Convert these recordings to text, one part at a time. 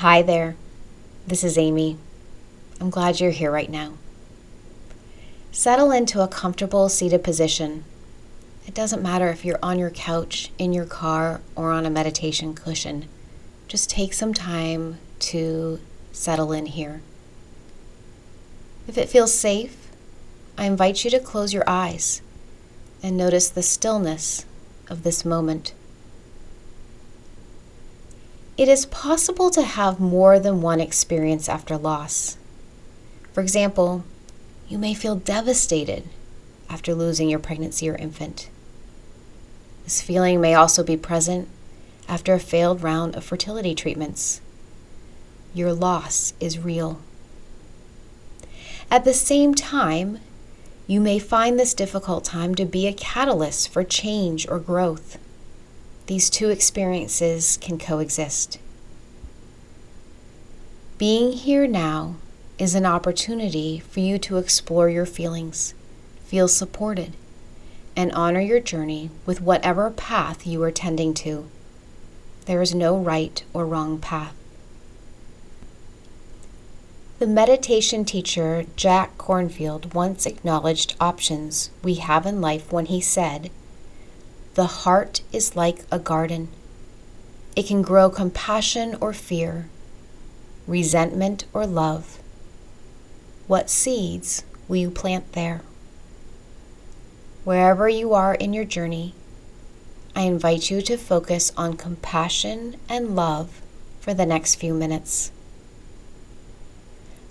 Hi there. This is Amy. I'm glad you're here right now. Settle into a comfortable seated position. It doesn't matter if you're on your couch, in your car, or on a meditation cushion. Just take some time to settle in here. If it feels safe, I invite you to close your eyes and notice the stillness of this moment. It is possible to have more than one experience after loss. For example, you may feel devastated after losing your pregnancy or infant. This feeling may also be present after a failed round of fertility treatments. Your loss is real. At the same time, you may find this difficult time to be a catalyst for change or growth. These two experiences can coexist. Being here now is an opportunity for you to explore your feelings, feel supported, and honor your journey with whatever path you are tending to. There is no right or wrong path. The meditation teacher Jack Kornfield once acknowledged options we have in life when he said, The heart is like a garden. It can grow compassion or fear, resentment or love. What seeds will you plant there? Wherever you are in your journey, I invite you to focus on compassion and love for the next few minutes.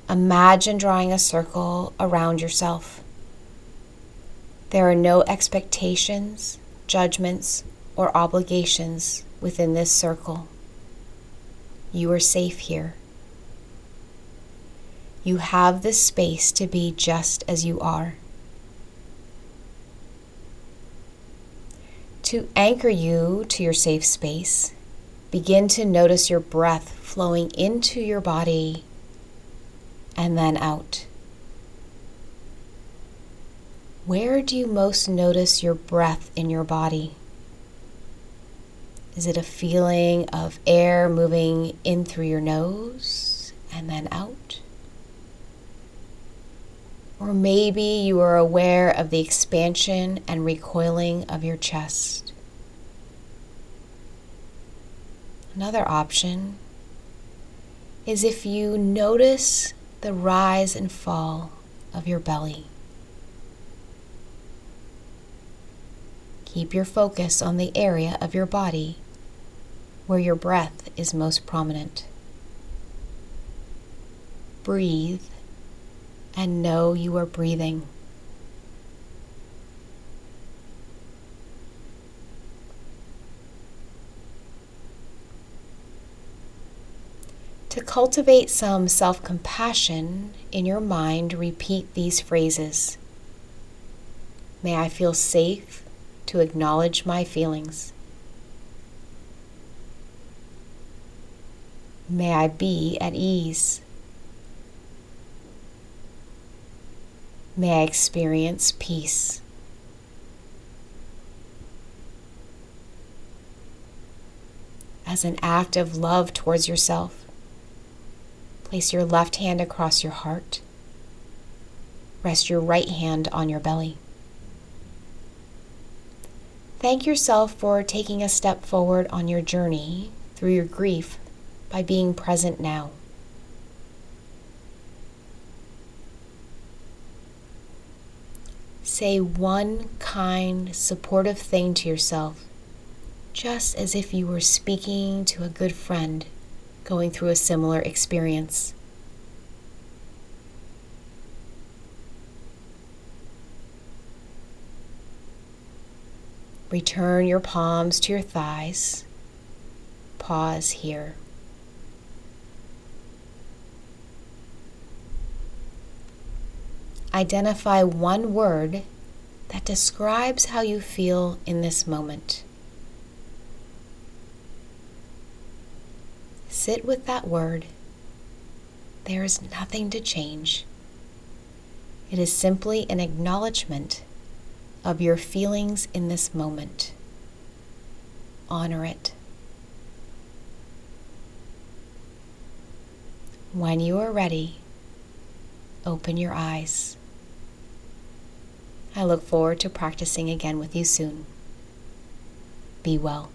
Imagine drawing a circle around yourself. There are no expectations, judgments, or obligations within this circle. You are safe here. You have the space to be just as you are. To anchor you to your safe space, begin to notice your breath flowing into your body and then out. Where do you most notice your breath in your body? Is it a feeling of air moving in through your nose and then out? Or maybe you are aware of the expansion and recoiling of your chest. Another option is if you notice the rise and fall of your belly. Keep your focus on the area of your body where your breath is most prominent. Breathe and know you are breathing. To cultivate some self compassion in your mind, repeat these phrases May I feel safe to acknowledge my feelings. May I be at ease. May I experience peace. As an act of love towards yourself, Place your left hand across your heart. Rest your right hand on your belly. Thank yourself for taking a step forward on your journey through your grief by being present now. Say one kind, supportive thing to yourself, just as if you were speaking to a good friend going through a similar experience. Return your palms to your thighs. Pause here. Identify one word that describes how you feel in this moment. Sit with that word. There is nothing to change. It is simply an acknowledgement of your feelings in this moment. Honor it. When you are ready, open your eyes. I look forward to practicing again with you soon. Be well.